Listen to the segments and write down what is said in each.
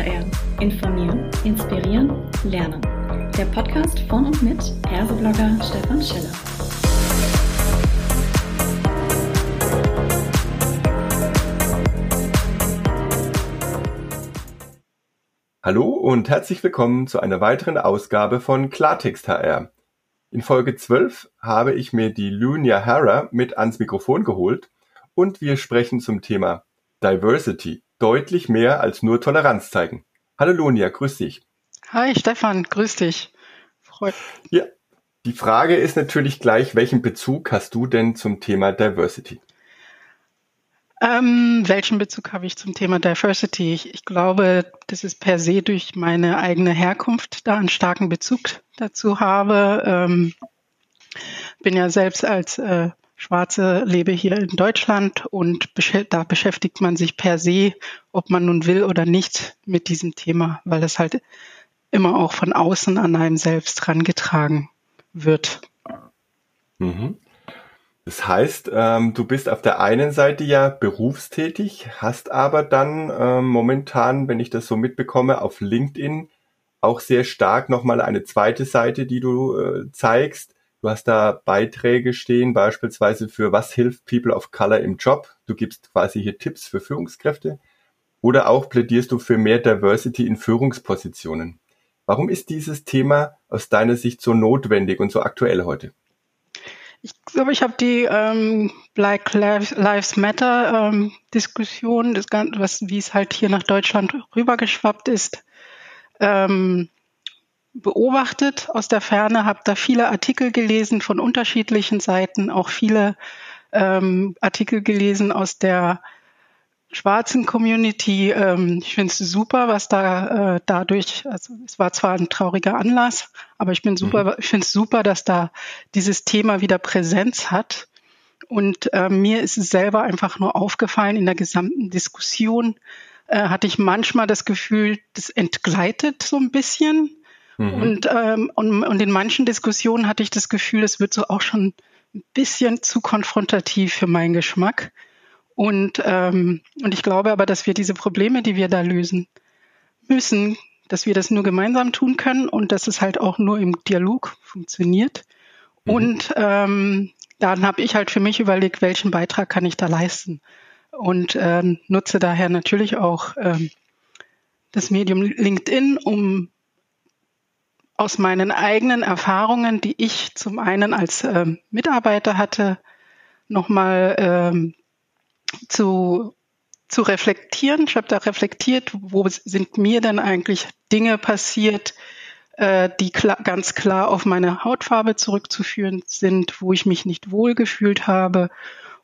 HR. Informieren, inspirieren, lernen. Der Podcast von und mit Erso-Blogger Stefan Schiller. Hallo und herzlich willkommen zu einer weiteren Ausgabe von Klartext HR. In Folge 12 habe ich mir die Lunia Hara mit ans Mikrofon geholt und wir sprechen zum Thema Diversity. Deutlich mehr als nur Toleranz zeigen. Hallo Lunia, grüß dich. Hi Stefan, grüß dich. Freut. Ja, die Frage ist natürlich gleich, welchen Bezug hast du denn zum Thema Diversity? Ähm, welchen Bezug habe ich zum Thema Diversity? Ich, ich, glaube, dass es per se durch meine eigene Herkunft da einen starken Bezug dazu habe. Ähm, bin ja selbst als äh, Schwarze lebe hier in Deutschland und da beschäftigt man sich per se, ob man nun will oder nicht, mit diesem Thema, weil es halt immer auch von außen an einem selbst rangetragen wird. Mhm. Das heißt, ähm, du bist auf der einen Seite ja berufstätig, hast aber dann ähm, momentan, wenn ich das so mitbekomme, auf LinkedIn auch sehr stark nochmal eine zweite Seite, die du äh, zeigst. Du hast da Beiträge stehen, beispielsweise für was hilft People of Color im Job. Du gibst quasi hier Tipps für Führungskräfte. Oder auch plädierst du für mehr Diversity in Führungspositionen. Warum ist dieses Thema aus deiner Sicht so notwendig und so aktuell heute? Ich glaube, ich habe die ähm, Black Lives Matter ähm, Diskussion, das Ganze, was, wie es halt hier nach Deutschland rübergeschwappt ist, ähm, beobachtet aus der Ferne, habe da viele Artikel gelesen von unterschiedlichen Seiten, auch viele ähm, Artikel gelesen aus der schwarzen Community. Ähm, ich finde es super, was da äh, dadurch, also es war zwar ein trauriger Anlass, aber ich bin super, mhm. ich finde es super, dass da dieses Thema wieder Präsenz hat. Und äh, mir ist es selber einfach nur aufgefallen in der gesamten Diskussion, äh, hatte ich manchmal das Gefühl, das entgleitet so ein bisschen. Mhm. Und, ähm, und, und in manchen Diskussionen hatte ich das Gefühl, es wird so auch schon ein bisschen zu konfrontativ für meinen Geschmack. Und, ähm, und ich glaube aber, dass wir diese Probleme, die wir da lösen müssen, dass wir das nur gemeinsam tun können und dass es halt auch nur im Dialog funktioniert. Mhm. Und ähm, dann habe ich halt für mich überlegt, welchen Beitrag kann ich da leisten. Und äh, nutze daher natürlich auch ähm, das Medium LinkedIn, um aus meinen eigenen Erfahrungen, die ich zum einen als ähm, Mitarbeiter hatte, nochmal ähm, zu, zu reflektieren. Ich habe da reflektiert, wo sind mir denn eigentlich Dinge passiert, äh, die klar, ganz klar auf meine Hautfarbe zurückzuführen sind, wo ich mich nicht wohlgefühlt habe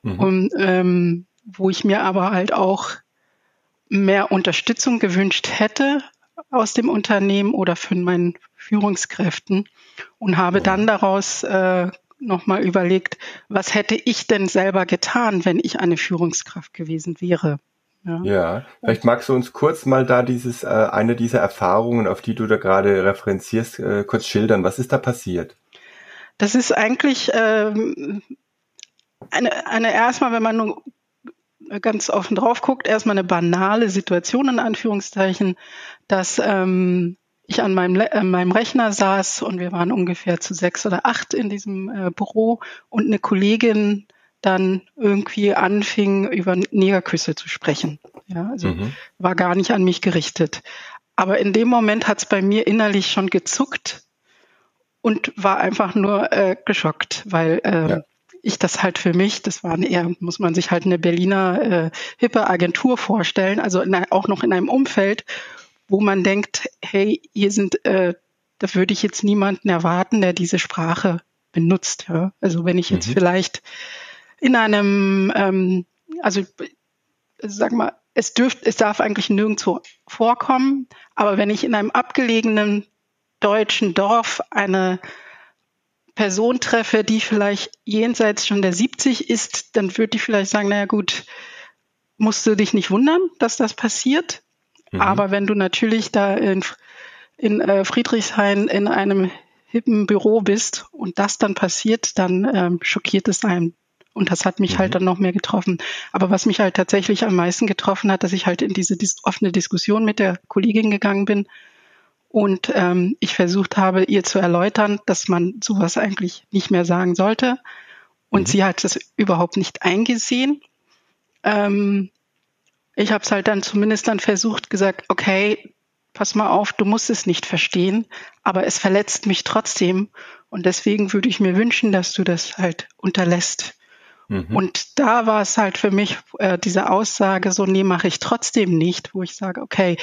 mhm. und ähm, wo ich mir aber halt auch mehr Unterstützung gewünscht hätte aus dem Unternehmen oder von meinen Führungskräften und habe dann daraus äh, nochmal überlegt, was hätte ich denn selber getan, wenn ich eine Führungskraft gewesen wäre. Ja. ja, vielleicht magst du uns kurz mal da dieses, äh, eine dieser Erfahrungen, auf die du da gerade referenzierst, äh, kurz schildern. Was ist da passiert? Das ist eigentlich ähm, eine, eine erstmal, wenn man nur ganz offen drauf guckt, erstmal eine banale Situation in Anführungszeichen, dass ähm, ich an meinem, äh, meinem Rechner saß und wir waren ungefähr zu sechs oder acht in diesem äh, Büro und eine Kollegin dann irgendwie anfing, über Negerküsse zu sprechen. Ja, also mhm. war gar nicht an mich gerichtet. Aber in dem Moment hat es bei mir innerlich schon gezuckt und war einfach nur äh, geschockt, weil äh, ja. ich das halt für mich, das war eher, muss man sich halt eine Berliner äh, hippe Agentur vorstellen, also in, auch noch in einem Umfeld, wo man denkt, hey, hier sind, äh, da würde ich jetzt niemanden erwarten, der diese Sprache benutzt. Ja? Also wenn ich jetzt mhm. vielleicht in einem, ähm, also sag mal, es dürft, es darf eigentlich nirgendwo vorkommen, aber wenn ich in einem abgelegenen deutschen Dorf eine Person treffe, die vielleicht jenseits schon der 70 ist, dann würde ich vielleicht sagen, naja gut, musst du dich nicht wundern, dass das passiert. Mhm. Aber wenn du natürlich da in, in äh, Friedrichshain in einem hippen Büro bist und das dann passiert, dann ähm, schockiert es einen Und das hat mich halt mhm. halt dann noch mehr getroffen. Aber was mich halt tatsächlich am meisten getroffen hat, dass ich halt in diese dis offene Diskussion mit der Kollegin gegangen bin und ähm, ich versucht habe, ihr zu erläutern, dass man sowas eigentlich nicht mehr sagen sollte. Und mhm. sie hat das überhaupt nicht eingesehen. Ähm, ich habe es halt dann zumindest dann versucht, gesagt, okay, pass mal auf, du musst es nicht verstehen, aber es verletzt mich trotzdem. Und deswegen würde ich mir wünschen, dass du das halt unterlässt. Mhm. Und da war es halt für mich äh, diese Aussage, so, nee, mache ich trotzdem nicht, wo ich sage, okay,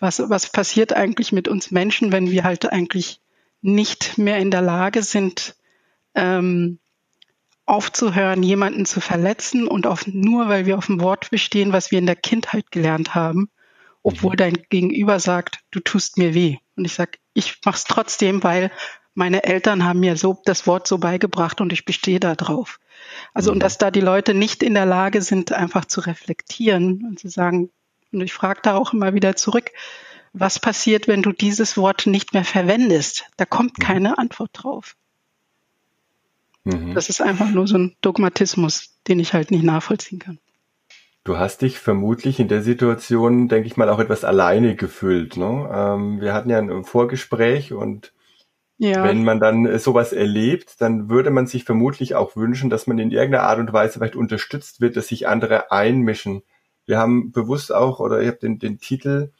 was, was passiert eigentlich mit uns Menschen, wenn wir halt eigentlich nicht mehr in der Lage sind, ähm, aufzuhören, jemanden zu verletzen und auf, nur weil wir auf dem Wort bestehen, was wir in der Kindheit gelernt haben, obwohl mhm. dein Gegenüber sagt, du tust mir weh. Und ich sage, ich mache es trotzdem, weil meine Eltern haben mir so das Wort so beigebracht und ich bestehe da drauf. Also mhm. und dass da die Leute nicht in der Lage sind, einfach zu reflektieren und zu sagen, und ich frage da auch immer wieder zurück, was passiert, wenn du dieses Wort nicht mehr verwendest? Da kommt mhm. keine Antwort drauf. Mhm. Das ist einfach nur so ein Dogmatismus, den ich halt nicht nachvollziehen kann. Du hast dich vermutlich in der Situation, denke ich mal, auch etwas alleine gefühlt. Ne? Ähm, wir hatten ja ein Vorgespräch und ja. wenn man dann sowas erlebt, dann würde man sich vermutlich auch wünschen, dass man in irgendeiner Art und Weise vielleicht unterstützt wird, dass sich andere einmischen. Wir haben bewusst auch, oder ihr habt den, den Titel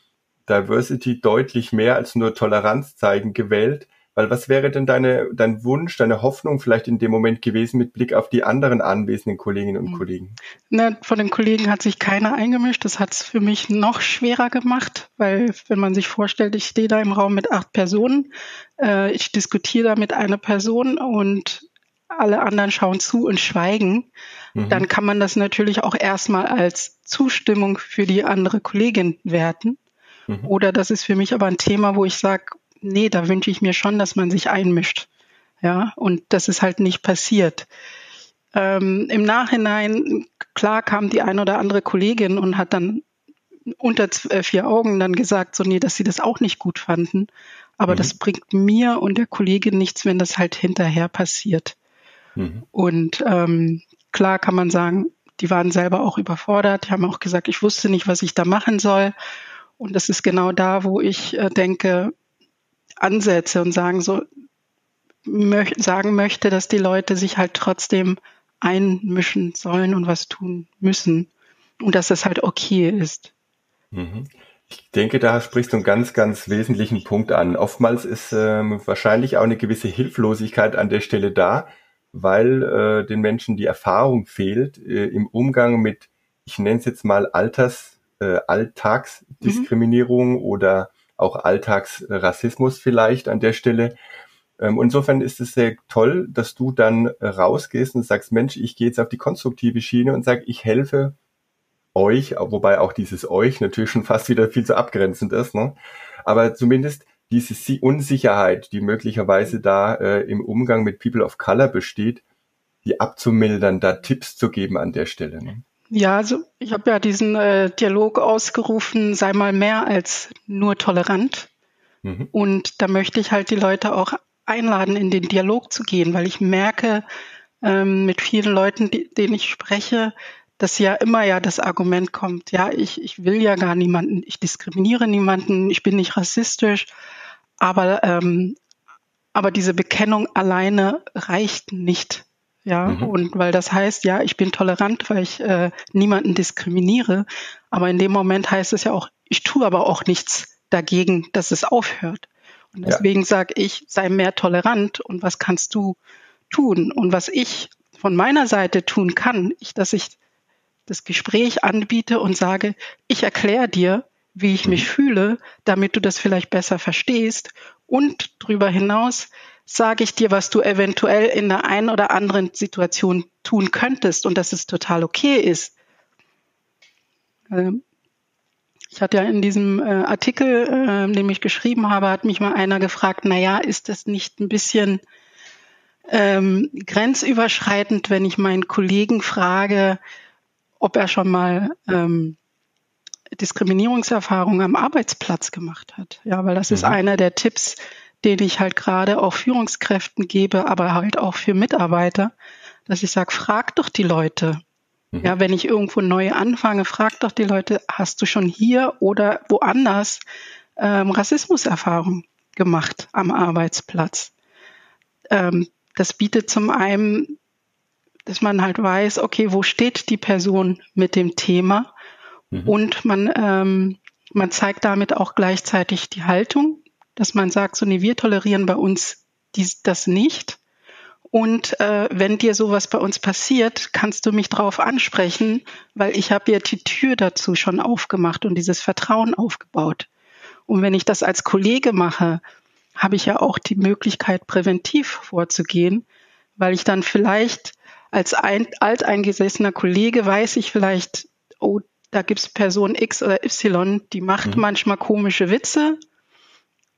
Diversity deutlich mehr als nur Toleranz zeigen gewählt, weil was wäre denn deine, dein Wunsch, deine Hoffnung vielleicht in dem Moment gewesen mit Blick auf die anderen anwesenden Kolleginnen und mhm. Kollegen? Na, von den Kollegen hat sich keiner eingemischt. Das hat es für mich noch schwerer gemacht, weil wenn man sich vorstellt, ich stehe da im Raum mit acht Personen, äh, ich diskutiere da mit einer Person und alle anderen schauen zu und schweigen, mhm. dann kann man das natürlich auch erstmal als Zustimmung für die andere Kollegin werten. Mhm. Oder das ist für mich aber ein Thema, wo ich sage, nee, da wünsche ich mir schon, dass man sich einmischt. Ja, und das ist halt nicht passiert. Ähm, Im Nachhinein, klar, kam die ein oder andere Kollegin und hat dann unter äh, vier Augen dann gesagt, so nee, dass sie das auch nicht gut fanden. Aber mhm. das bringt mir und der Kollegin nichts, wenn das halt hinterher passiert. Mhm. Und ähm, klar kann man sagen, die waren selber auch überfordert. Die haben auch gesagt, ich wusste nicht, was ich da machen soll. Und das ist genau da, wo ich äh, denke, ansetze und sagen so möch, sagen möchte, dass die Leute sich halt trotzdem einmischen sollen und was tun müssen und dass das halt okay ist. Mhm. Ich denke, da sprichst du einen ganz, ganz wesentlichen Punkt an. Oftmals ist ähm, wahrscheinlich auch eine gewisse Hilflosigkeit an der Stelle da, weil äh, den Menschen die Erfahrung fehlt äh, im Umgang mit, ich nenne es jetzt mal Alters, äh, Alltagsdiskriminierung mhm. oder auch Alltagsrassismus vielleicht an der Stelle. Ähm, insofern ist es sehr toll, dass du dann rausgehst und sagst, Mensch, ich gehe jetzt auf die konstruktive Schiene und sage, ich helfe euch, wobei auch dieses euch natürlich schon fast wieder viel zu abgrenzend ist, ne? aber zumindest diese Unsicherheit, die möglicherweise da äh, im Umgang mit People of Color besteht, die abzumildern, da Tipps zu geben an der Stelle. Ne? Ja, also ich habe ja diesen äh, Dialog ausgerufen, sei mal mehr als nur tolerant. Mhm. Und da möchte ich halt die Leute auch einladen, in den Dialog zu gehen, weil ich merke ähm, mit vielen Leuten, die, denen ich spreche, dass ja immer ja das Argument kommt, ja, ich, ich will ja gar niemanden, ich diskriminiere niemanden, ich bin nicht rassistisch, aber, ähm, aber diese Bekennung alleine reicht nicht. Ja, mhm. und weil das heißt, ja, ich bin tolerant, weil ich äh, niemanden diskriminiere. Aber in dem Moment heißt es ja auch, ich tue aber auch nichts dagegen, dass es aufhört. Und deswegen ja. sage ich, sei mehr tolerant und was kannst du tun? Und was ich von meiner Seite tun kann, ich, dass ich das Gespräch anbiete und sage, ich erkläre dir, wie ich mich mhm. fühle, damit du das vielleicht besser verstehst. Und darüber hinaus sage ich dir, was du eventuell in der einen oder anderen Situation tun könntest und dass es total okay ist. Ähm, ich hatte ja in diesem äh, Artikel, äh, den ich geschrieben habe, hat mich mal einer gefragt, na ja, ist das nicht ein bisschen ähm, grenzüberschreitend, wenn ich meinen Kollegen frage, ob er schon mal ähm, Diskriminierungserfahrungen am Arbeitsplatz gemacht hat. Ja, weil das mhm. ist einer der Tipps, den ich halt gerade auch Führungskräften gebe, aber halt auch für Mitarbeiter, dass ich sage, frag doch die Leute. Mhm. Ja, wenn ich irgendwo neu anfange, frag doch die Leute, hast du schon hier oder woanders ähm, Rassismuserfahrung gemacht am Arbeitsplatz? Ähm, das bietet zum einen, dass man halt weiß, okay, wo steht die Person mit dem Thema? Mhm. Und man, ähm, man zeigt damit auch gleichzeitig die Haltung, dass man sagt, so nee, wir tolerieren bei uns dies, das nicht. Und äh, wenn dir sowas bei uns passiert, kannst du mich darauf ansprechen, weil ich habe ja die Tür dazu schon aufgemacht und dieses Vertrauen aufgebaut. Und wenn ich das als Kollege mache, habe ich ja auch die Möglichkeit, präventiv vorzugehen, weil ich dann vielleicht als ein, alteingesessener Kollege weiß ich vielleicht, oh, da gibt's Person X oder Y, die macht mhm. manchmal komische Witze.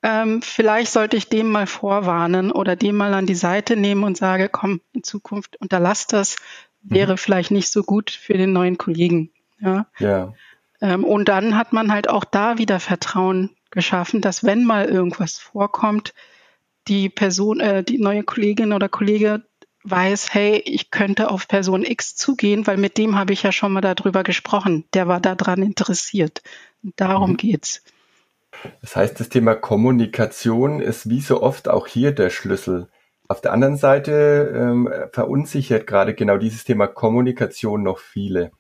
Ähm, vielleicht sollte ich dem mal vorwarnen oder dem mal an die Seite nehmen und sage, komm, in Zukunft unterlass das, wäre mhm. vielleicht nicht so gut für den neuen Kollegen. Ja. ja. Ähm, und dann hat man halt auch da wieder Vertrauen geschaffen, dass wenn mal irgendwas vorkommt, die Person, äh, die neue Kollegin oder Kollege weiß, hey, ich könnte auf Person X zugehen, weil mit dem habe ich ja schon mal darüber gesprochen. Der war daran interessiert. Darum mhm. geht's. Das heißt, das Thema Kommunikation ist wie so oft auch hier der Schlüssel. Auf der anderen Seite ähm, verunsichert gerade genau dieses Thema Kommunikation noch viele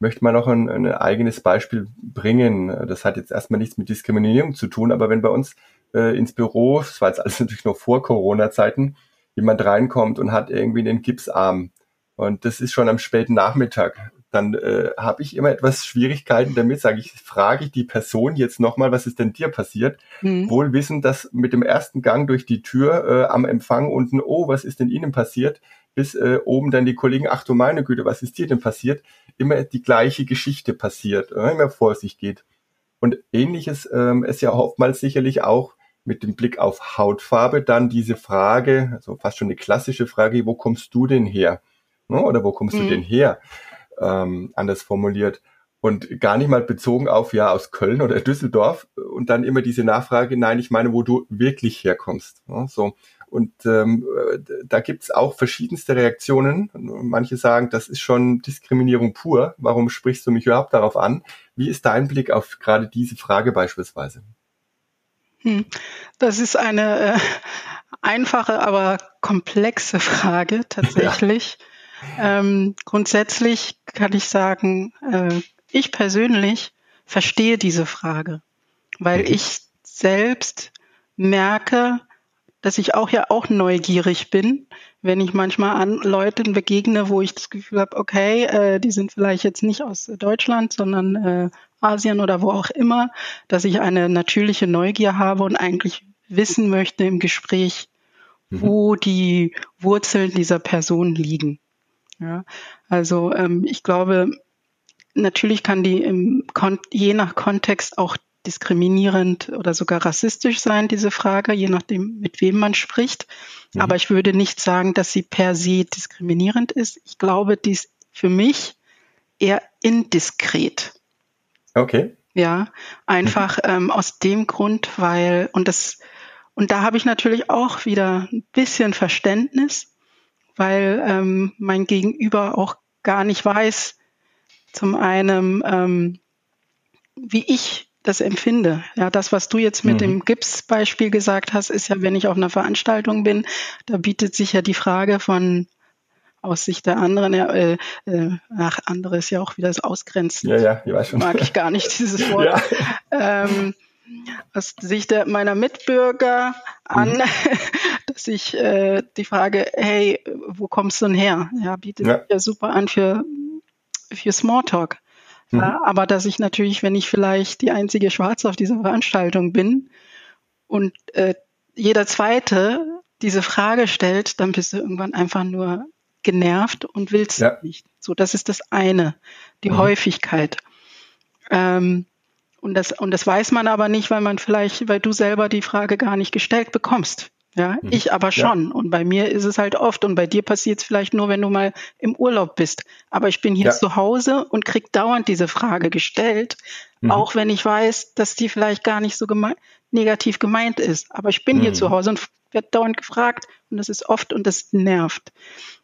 möchte mal noch ein, ein eigenes Beispiel bringen. Das hat jetzt erstmal nichts mit Diskriminierung zu tun, aber wenn bei uns äh, ins Büro, das war jetzt alles natürlich noch vor Corona-Zeiten, jemand reinkommt und hat irgendwie einen Gipsarm und das ist schon am späten Nachmittag, dann äh, habe ich immer etwas Schwierigkeiten damit, sage ich, frage ich die Person jetzt nochmal, was ist denn dir passiert? Mhm. Wohl wissen, dass mit dem ersten Gang durch die Tür äh, am Empfang unten, oh, was ist denn Ihnen passiert? bis äh, oben dann die Kollegen, ach du meine Güte, was ist dir denn passiert? Immer die gleiche Geschichte passiert, äh, immer vor sich geht. Und ähnliches ähm, ist ja oftmals sicherlich auch mit dem Blick auf Hautfarbe dann diese Frage, also fast schon eine klassische Frage, wo kommst du denn her? Ne? Oder wo kommst mhm. du denn her? Ähm, anders formuliert. Und gar nicht mal bezogen auf, ja, aus Köln oder Düsseldorf. Und dann immer diese Nachfrage, nein, ich meine, wo du wirklich herkommst. Ne? So. Und ähm, da gibt's auch verschiedenste Reaktionen. Manche sagen, das ist schon Diskriminierung pur. Warum sprichst du mich überhaupt darauf an? Wie ist dein Blick auf gerade diese Frage beispielsweise? Hm. Das ist eine äh, einfache, aber komplexe Frage tatsächlich. Ja. Ähm, grundsätzlich kann ich sagen, äh, ich persönlich verstehe diese Frage, weil mhm. ich selbst merke, dass ich auch ja auch neugierig bin, wenn ich manchmal an Leuten begegne, wo ich das Gefühl habe, okay, äh, die sind vielleicht jetzt nicht aus Deutschland, sondern äh, Asien oder wo auch immer, dass ich eine natürliche Neugier habe und eigentlich wissen möchte im Gespräch, mhm. wo die Wurzeln dieser Person liegen. Ja, also ähm, ich glaube, natürlich kann die im Kon je nach Kontext auch diskriminierend oder sogar rassistisch sein, diese Frage, je nachdem, mit wem man spricht. Mhm. Aber ich würde nicht sagen, dass sie per se diskriminierend ist. Ich glaube, die ist für mich eher indiskret. Okay. Ja, einfach mhm. ähm, aus dem Grund, weil, und das, und da habe ich natürlich auch wieder ein bisschen Verständnis, weil ähm, mein Gegenüber auch gar nicht weiß, zum einen, ähm, wie ich das empfinde. Ja, das, was du jetzt mit mhm. dem Gipsbeispiel gesagt hast, ist ja, wenn ich auf einer Veranstaltung bin, da bietet sich ja die Frage von aus Sicht der anderen, äh, äh, ach, andere ist ja auch wieder so ausgrenzend. Ja, ja, ich weiß schon. Mag ich gar nicht dieses Wort. Ja. Ähm, aus Sicht der, meiner Mitbürger an, mhm. dass ich äh, die Frage, hey, wo kommst du denn her? Ja, bietet ja. sich ja super an für, für Smalltalk. Mhm. Ja, aber dass ich natürlich, wenn ich vielleicht die einzige Schwarze auf dieser Veranstaltung bin und äh, jeder Zweite diese Frage stellt, dann bist du irgendwann einfach nur genervt und willst ja. nicht. So, das ist das eine, die mhm. Häufigkeit. Ähm, und das, und das weiß man aber nicht, weil man vielleicht, weil du selber die Frage gar nicht gestellt bekommst. Ja, mhm. ich aber schon. Ja. Und bei mir ist es halt oft. Und bei dir passiert es vielleicht nur, wenn du mal im Urlaub bist. Aber ich bin hier ja. zu Hause und krieg dauernd diese Frage gestellt. Mhm. Auch wenn ich weiß, dass die vielleicht gar nicht so gemeint, negativ gemeint ist. Aber ich bin mhm. hier zu Hause und werde dauernd gefragt und das ist oft und das nervt.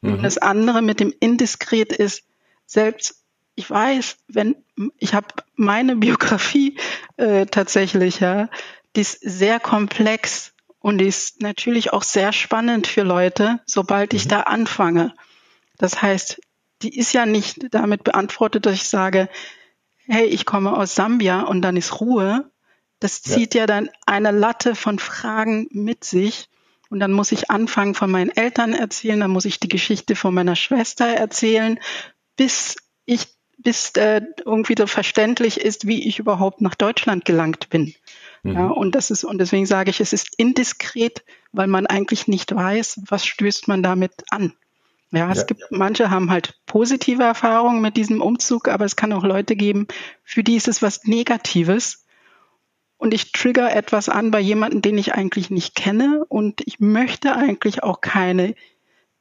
Mhm. Und das andere mit dem indiskret ist, selbst ich weiß, wenn ich habe meine Biografie äh, tatsächlich, ja, die ist sehr komplex und die ist natürlich auch sehr spannend für Leute, sobald ich mhm. da anfange. Das heißt, die ist ja nicht damit beantwortet, dass ich sage, hey, ich komme aus Sambia und dann ist Ruhe. Das zieht ja, ja dann eine Latte von Fragen mit sich. Und dann muss ich anfangen von meinen Eltern erzählen, dann muss ich die Geschichte von meiner Schwester erzählen, bis ich bis äh, irgendwie so verständlich ist, wie ich überhaupt nach Deutschland gelangt bin. Mhm. Ja, und das ist, und deswegen sage ich, es ist indiskret, weil man eigentlich nicht weiß, was stößt man damit an. Ja, es ja. gibt, manche haben halt positive Erfahrungen mit diesem Umzug, aber es kann auch Leute geben, für die ist es was Negatives. Und ich trigger etwas an bei jemandem, den ich eigentlich nicht kenne und ich möchte eigentlich auch keine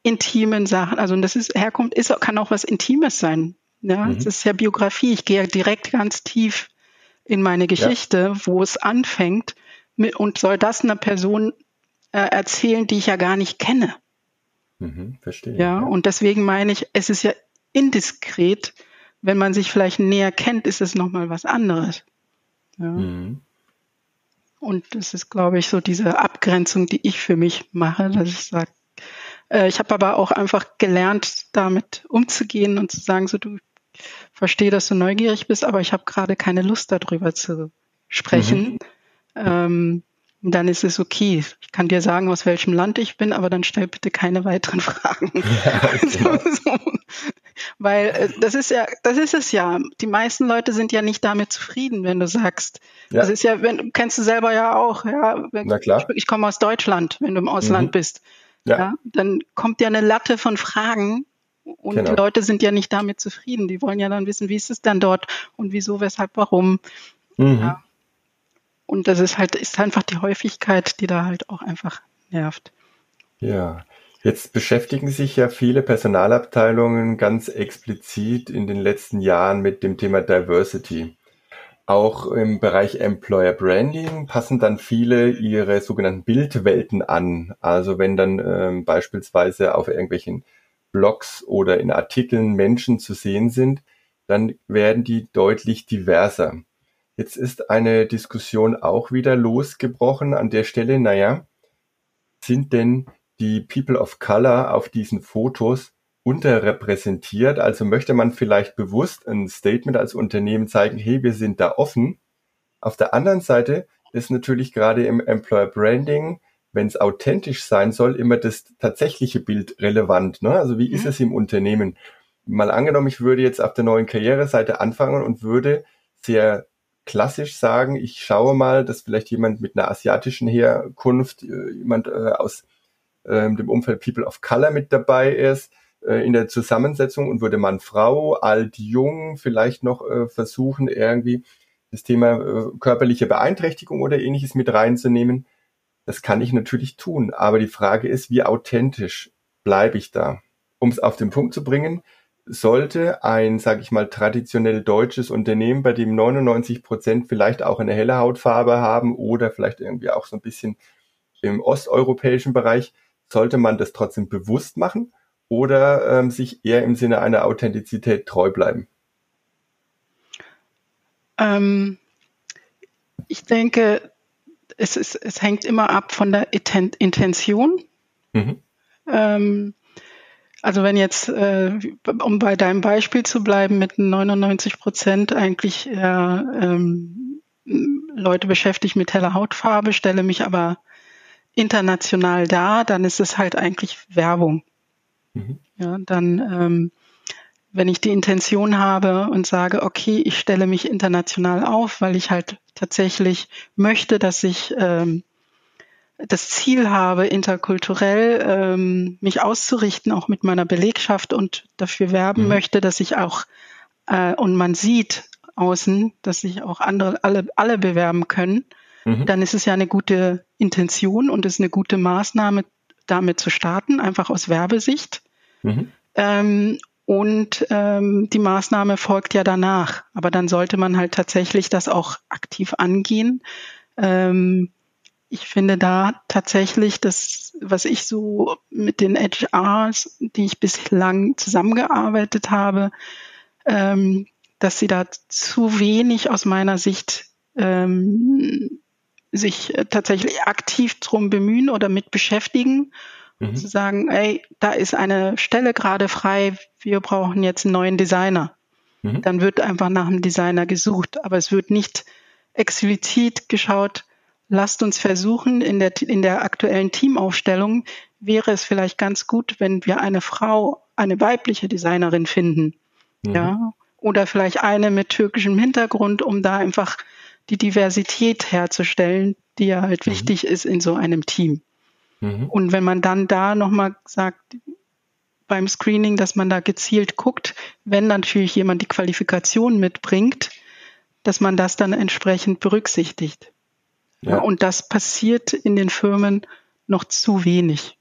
intimen Sachen. Also, das ist, herkommt, ist, kann auch was Intimes sein. Ja, mhm. es ist ja Biografie. Ich gehe direkt ganz tief in meine Geschichte, ja. wo es anfängt mit, und soll das einer Person äh, erzählen, die ich ja gar nicht kenne. Mhm, verstehe. Ja, ja, und deswegen meine ich, es ist ja indiskret. Wenn man sich vielleicht näher kennt, ist es nochmal was anderes. Ja. Mhm. Und das ist, glaube ich, so diese Abgrenzung, die ich für mich mache, dass ich sage, äh, ich habe aber auch einfach gelernt, damit umzugehen und zu sagen, so du verstehe, dass du neugierig bist, aber ich habe gerade keine Lust darüber zu sprechen. Mhm. Ähm, dann ist es okay. Ich kann dir sagen, aus welchem Land ich bin, aber dann stell bitte keine weiteren Fragen. Ja, genau. so, Weil äh, das ist ja, das ist es ja. Die meisten Leute sind ja nicht damit zufrieden, wenn du sagst. Ja. Das ist ja, wenn, kennst du selber ja auch, ja. Na klar. Ich, ich komme aus Deutschland, wenn du im Ausland mhm. bist. Ja. ja. Dann kommt ja eine Latte von Fragen und genau. die Leute sind ja nicht damit zufrieden. Die wollen ja dann wissen, wie ist es denn dort und wieso, weshalb, warum. Mhm. Ja. Und das ist halt, ist einfach die Häufigkeit, die da halt auch einfach nervt. Ja. Jetzt beschäftigen sich ja viele Personalabteilungen ganz explizit in den letzten Jahren mit dem Thema Diversity. Auch im Bereich Employer Branding passen dann viele ihre sogenannten Bildwelten an. Also wenn dann ähm, beispielsweise auf irgendwelchen Blogs oder in Artikeln Menschen zu sehen sind, dann werden die deutlich diverser. Jetzt ist eine Diskussion auch wieder losgebrochen an der Stelle, naja, sind denn die People of Color auf diesen Fotos unterrepräsentiert? Also möchte man vielleicht bewusst ein Statement als Unternehmen zeigen, hey, wir sind da offen. Auf der anderen Seite ist natürlich gerade im Employer Branding wenn es authentisch sein soll, immer das tatsächliche Bild relevant. Ne? Also wie mhm. ist es im Unternehmen? Mal angenommen, ich würde jetzt auf der neuen Karriereseite anfangen und würde sehr klassisch sagen, ich schaue mal, dass vielleicht jemand mit einer asiatischen Herkunft, äh, jemand äh, aus äh, dem Umfeld People of Color mit dabei ist, äh, in der Zusammensetzung und würde man Frau, alt, jung vielleicht noch versuchen, irgendwie das Thema körperliche Beeinträchtigung oder ähnliches mit reinzunehmen das kann ich natürlich tun, aber die Frage ist, wie authentisch bleibe ich da? Um es auf den Punkt zu bringen, sollte ein, sage ich mal, traditionell deutsches Unternehmen, bei dem 99 Prozent vielleicht auch eine helle Hautfarbe haben oder vielleicht irgendwie auch so ein bisschen im osteuropäischen Bereich, sollte man das trotzdem bewusst machen oder ähm, sich eher im Sinne einer Authentizität treu bleiben? Ähm, ich denke, es, ist, es hängt immer ab von der Intention. Mhm. Ähm, also wenn jetzt, äh, um bei deinem Beispiel zu bleiben, mit 99 Prozent eigentlich äh, ähm, Leute beschäftigt mit heller Hautfarbe, stelle mich aber international dar, dann ist es halt eigentlich Werbung. Mhm. Ja, dann ähm, wenn ich die Intention habe und sage, okay, ich stelle mich international auf, weil ich halt tatsächlich möchte, dass ich ähm, das Ziel habe, interkulturell ähm, mich auszurichten, auch mit meiner Belegschaft und dafür werben mhm. möchte, dass ich auch äh, und man sieht außen, dass sich auch andere alle alle bewerben können, mhm. dann ist es ja eine gute Intention und ist eine gute Maßnahme, damit zu starten, einfach aus Werbesicht. Mhm. Ähm, und ähm, die Maßnahme folgt ja danach. Aber dann sollte man halt tatsächlich das auch aktiv angehen. Ähm, ich finde da tatsächlich das, was ich so mit den HRs, die ich bislang zusammengearbeitet habe, ähm, dass sie da zu wenig aus meiner Sicht ähm, sich tatsächlich aktiv drum bemühen oder mit beschäftigen, mhm. zu sagen, ey, da ist eine Stelle gerade frei, wir brauchen jetzt einen neuen Designer. Mhm. Dann wird einfach nach einem Designer gesucht, aber es wird nicht explizit geschaut, lasst uns versuchen, in der, in der aktuellen Teamaufstellung wäre es vielleicht ganz gut, wenn wir eine Frau, eine weibliche Designerin finden. Mhm. Ja. Oder vielleicht eine mit türkischem Hintergrund, um da einfach die Diversität herzustellen, die ja halt mhm. wichtig ist in so einem Team. Mhm. Und wenn man dann da nochmal sagt, beim Screening, dass man da gezielt guckt, wenn natürlich jemand die Qualifikation mitbringt, dass man das dann entsprechend berücksichtigt. Ja. Und das passiert in den Firmen noch zu wenig.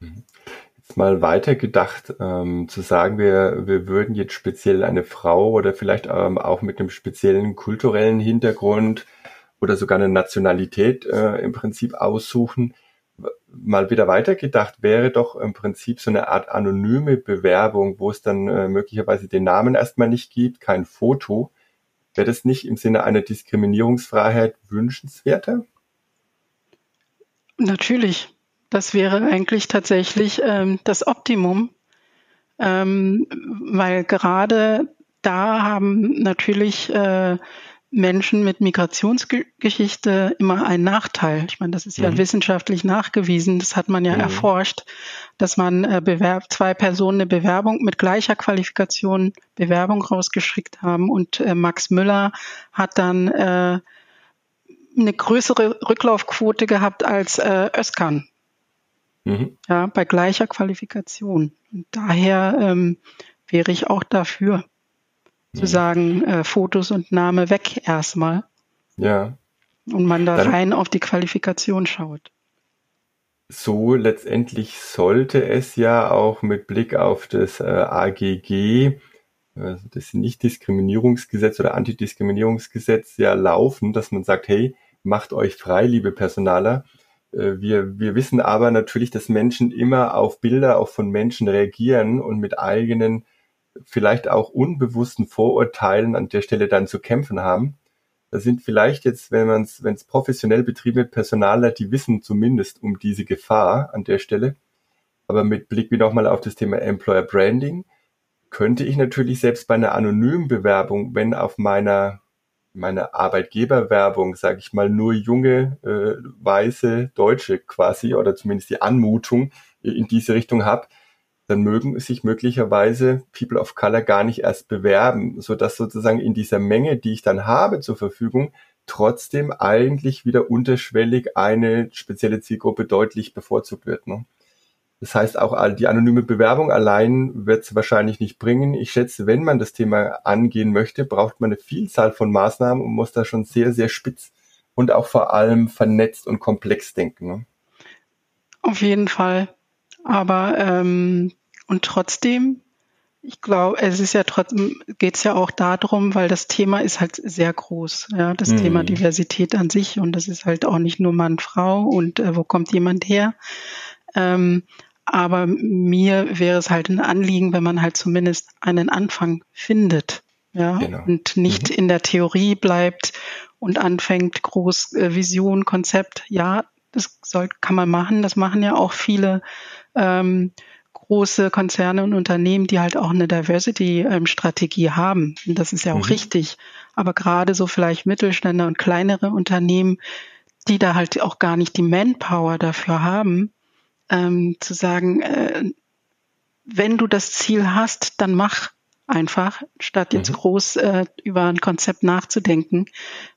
Jetzt mal weitergedacht, ähm, zu sagen, wir, wir würden jetzt speziell eine Frau oder vielleicht ähm, auch mit einem speziellen kulturellen Hintergrund oder sogar eine Nationalität äh, im Prinzip aussuchen. Mal wieder weitergedacht wäre doch im Prinzip so eine Art anonyme Bewerbung, wo es dann äh, möglicherweise den Namen erstmal nicht gibt, kein Foto, Wäre das nicht im Sinne einer Diskriminierungsfreiheit wünschenswerter? Natürlich. Das wäre eigentlich tatsächlich ähm, das Optimum, ähm, weil gerade da haben natürlich äh, Menschen mit Migrationsgeschichte immer einen Nachteil. Ich meine, das ist ja mhm. wissenschaftlich nachgewiesen, das hat man ja mhm. erforscht, dass man äh, Bewerb, zwei Personen eine Bewerbung mit gleicher Qualifikation Bewerbung rausgeschickt haben und äh, Max Müller hat dann äh, eine größere Rücklaufquote gehabt als äh, Özkan. Mhm. Ja, bei gleicher Qualifikation. Und daher ähm, wäre ich auch dafür zu mhm. sagen, äh, Fotos und Name weg erstmal. Ja. Und man da Dann, rein auf die Qualifikation schaut. So letztendlich sollte es ja auch mit Blick auf das äh, AGG, also das Nichtdiskriminierungsgesetz oder Antidiskriminierungsgesetz ja laufen, dass man sagt, hey, macht euch frei, liebe Personaler. Äh, wir, wir wissen aber natürlich, dass Menschen immer auf Bilder auch von Menschen reagieren und mit eigenen vielleicht auch unbewussten Vorurteilen an der Stelle dann zu kämpfen haben. Da sind vielleicht jetzt, wenn man es, wenn es professionell betrieben wird, Personaler, die wissen zumindest um diese Gefahr an der Stelle. Aber mit Blick wieder nochmal auf das Thema Employer Branding, könnte ich natürlich selbst bei einer anonymen Bewerbung, wenn auf meiner meine Arbeitgeberwerbung, sage ich mal, nur junge, äh, weiße Deutsche quasi oder zumindest die Anmutung in diese Richtung habe, dann mögen sich möglicherweise People of Color gar nicht erst bewerben, so dass sozusagen in dieser Menge, die ich dann habe zur Verfügung, trotzdem eigentlich wieder unterschwellig eine spezielle Zielgruppe deutlich bevorzugt wird. Ne? Das heißt, auch die anonyme Bewerbung allein wird es wahrscheinlich nicht bringen. Ich schätze, wenn man das Thema angehen möchte, braucht man eine Vielzahl von Maßnahmen und muss da schon sehr, sehr spitz und auch vor allem vernetzt und komplex denken. Ne? Auf jeden Fall. Aber ähm, und trotzdem, ich glaube, es ist ja trotzdem, geht es ja auch darum, weil das Thema ist halt sehr groß, ja, das mhm. Thema Diversität an sich und das ist halt auch nicht nur Mann, Frau und äh, wo kommt jemand her. Ähm, aber mir wäre es halt ein Anliegen, wenn man halt zumindest einen Anfang findet, ja, genau. und nicht mhm. in der Theorie bleibt und anfängt groß äh, Vision, Konzept. Ja, das soll, kann man machen. Das machen ja auch viele ähm, große Konzerne und Unternehmen, die halt auch eine Diversity-Strategie haben. Und das ist ja auch mhm. richtig. Aber gerade so vielleicht Mittelständler und kleinere Unternehmen, die da halt auch gar nicht die Manpower dafür haben, ähm, zu sagen, äh, wenn du das Ziel hast, dann mach einfach, statt jetzt mhm. groß äh, über ein Konzept nachzudenken.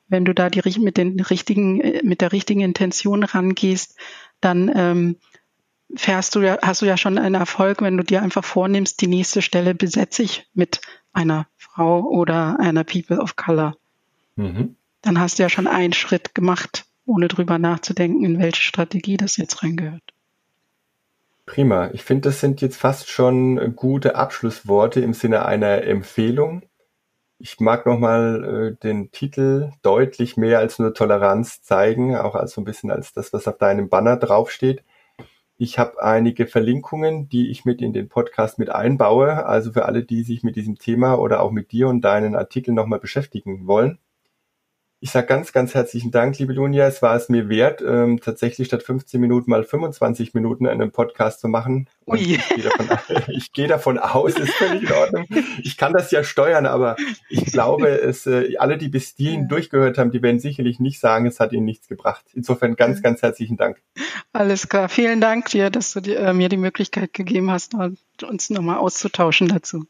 Wenn du da die mit den richtigen, äh, mit der richtigen Intention rangehst, dann ähm, fährst du ja, hast du ja schon einen Erfolg, wenn du dir einfach vornimmst, die nächste Stelle besetze ich mit einer Frau oder einer People of Color. Mhm. Dann hast du ja schon einen Schritt gemacht, ohne drüber nachzudenken, in welche Strategie das jetzt reingehört. Prima. Ich finde, das sind jetzt fast schon gute Abschlussworte im Sinne einer Empfehlung. Ich mag nochmal äh, den Titel deutlich mehr als nur Toleranz zeigen, auch als so ein bisschen als das, was auf deinem Banner draufsteht. Ich habe einige Verlinkungen, die ich mit in den Podcast mit einbaue. Also für alle, die sich mit diesem Thema oder auch mit dir und deinen Artikeln nochmal beschäftigen wollen. Ich sage ganz, ganz herzlichen Dank, liebe Lunia. Es war es mir wert, ähm, tatsächlich statt 15 Minuten mal 25 Minuten einen Podcast zu machen. Ui. ich gehe davon, ich gehe davon aus, ist völlig in Ordnung. Ich kann das ja steuern, aber ich glaube, es äh, alle, die bis hierhin ja. durchgehört haben, die werden sicherlich nicht sagen, es hat ihnen nichts gebracht. Insofern ganz, ganz herzlichen Dank. Alles klar. Vielen Dank dir, dass du dir, äh, mir die Möglichkeit gegeben hast, uns nochmal auszutauschen dazu.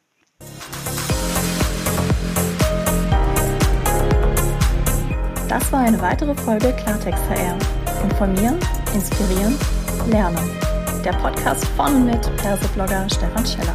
Das war eine weitere Folge Klartext HR. Informieren, inspirieren, lernen. Der Podcast von und mit Perseblogger Stefan Scheller.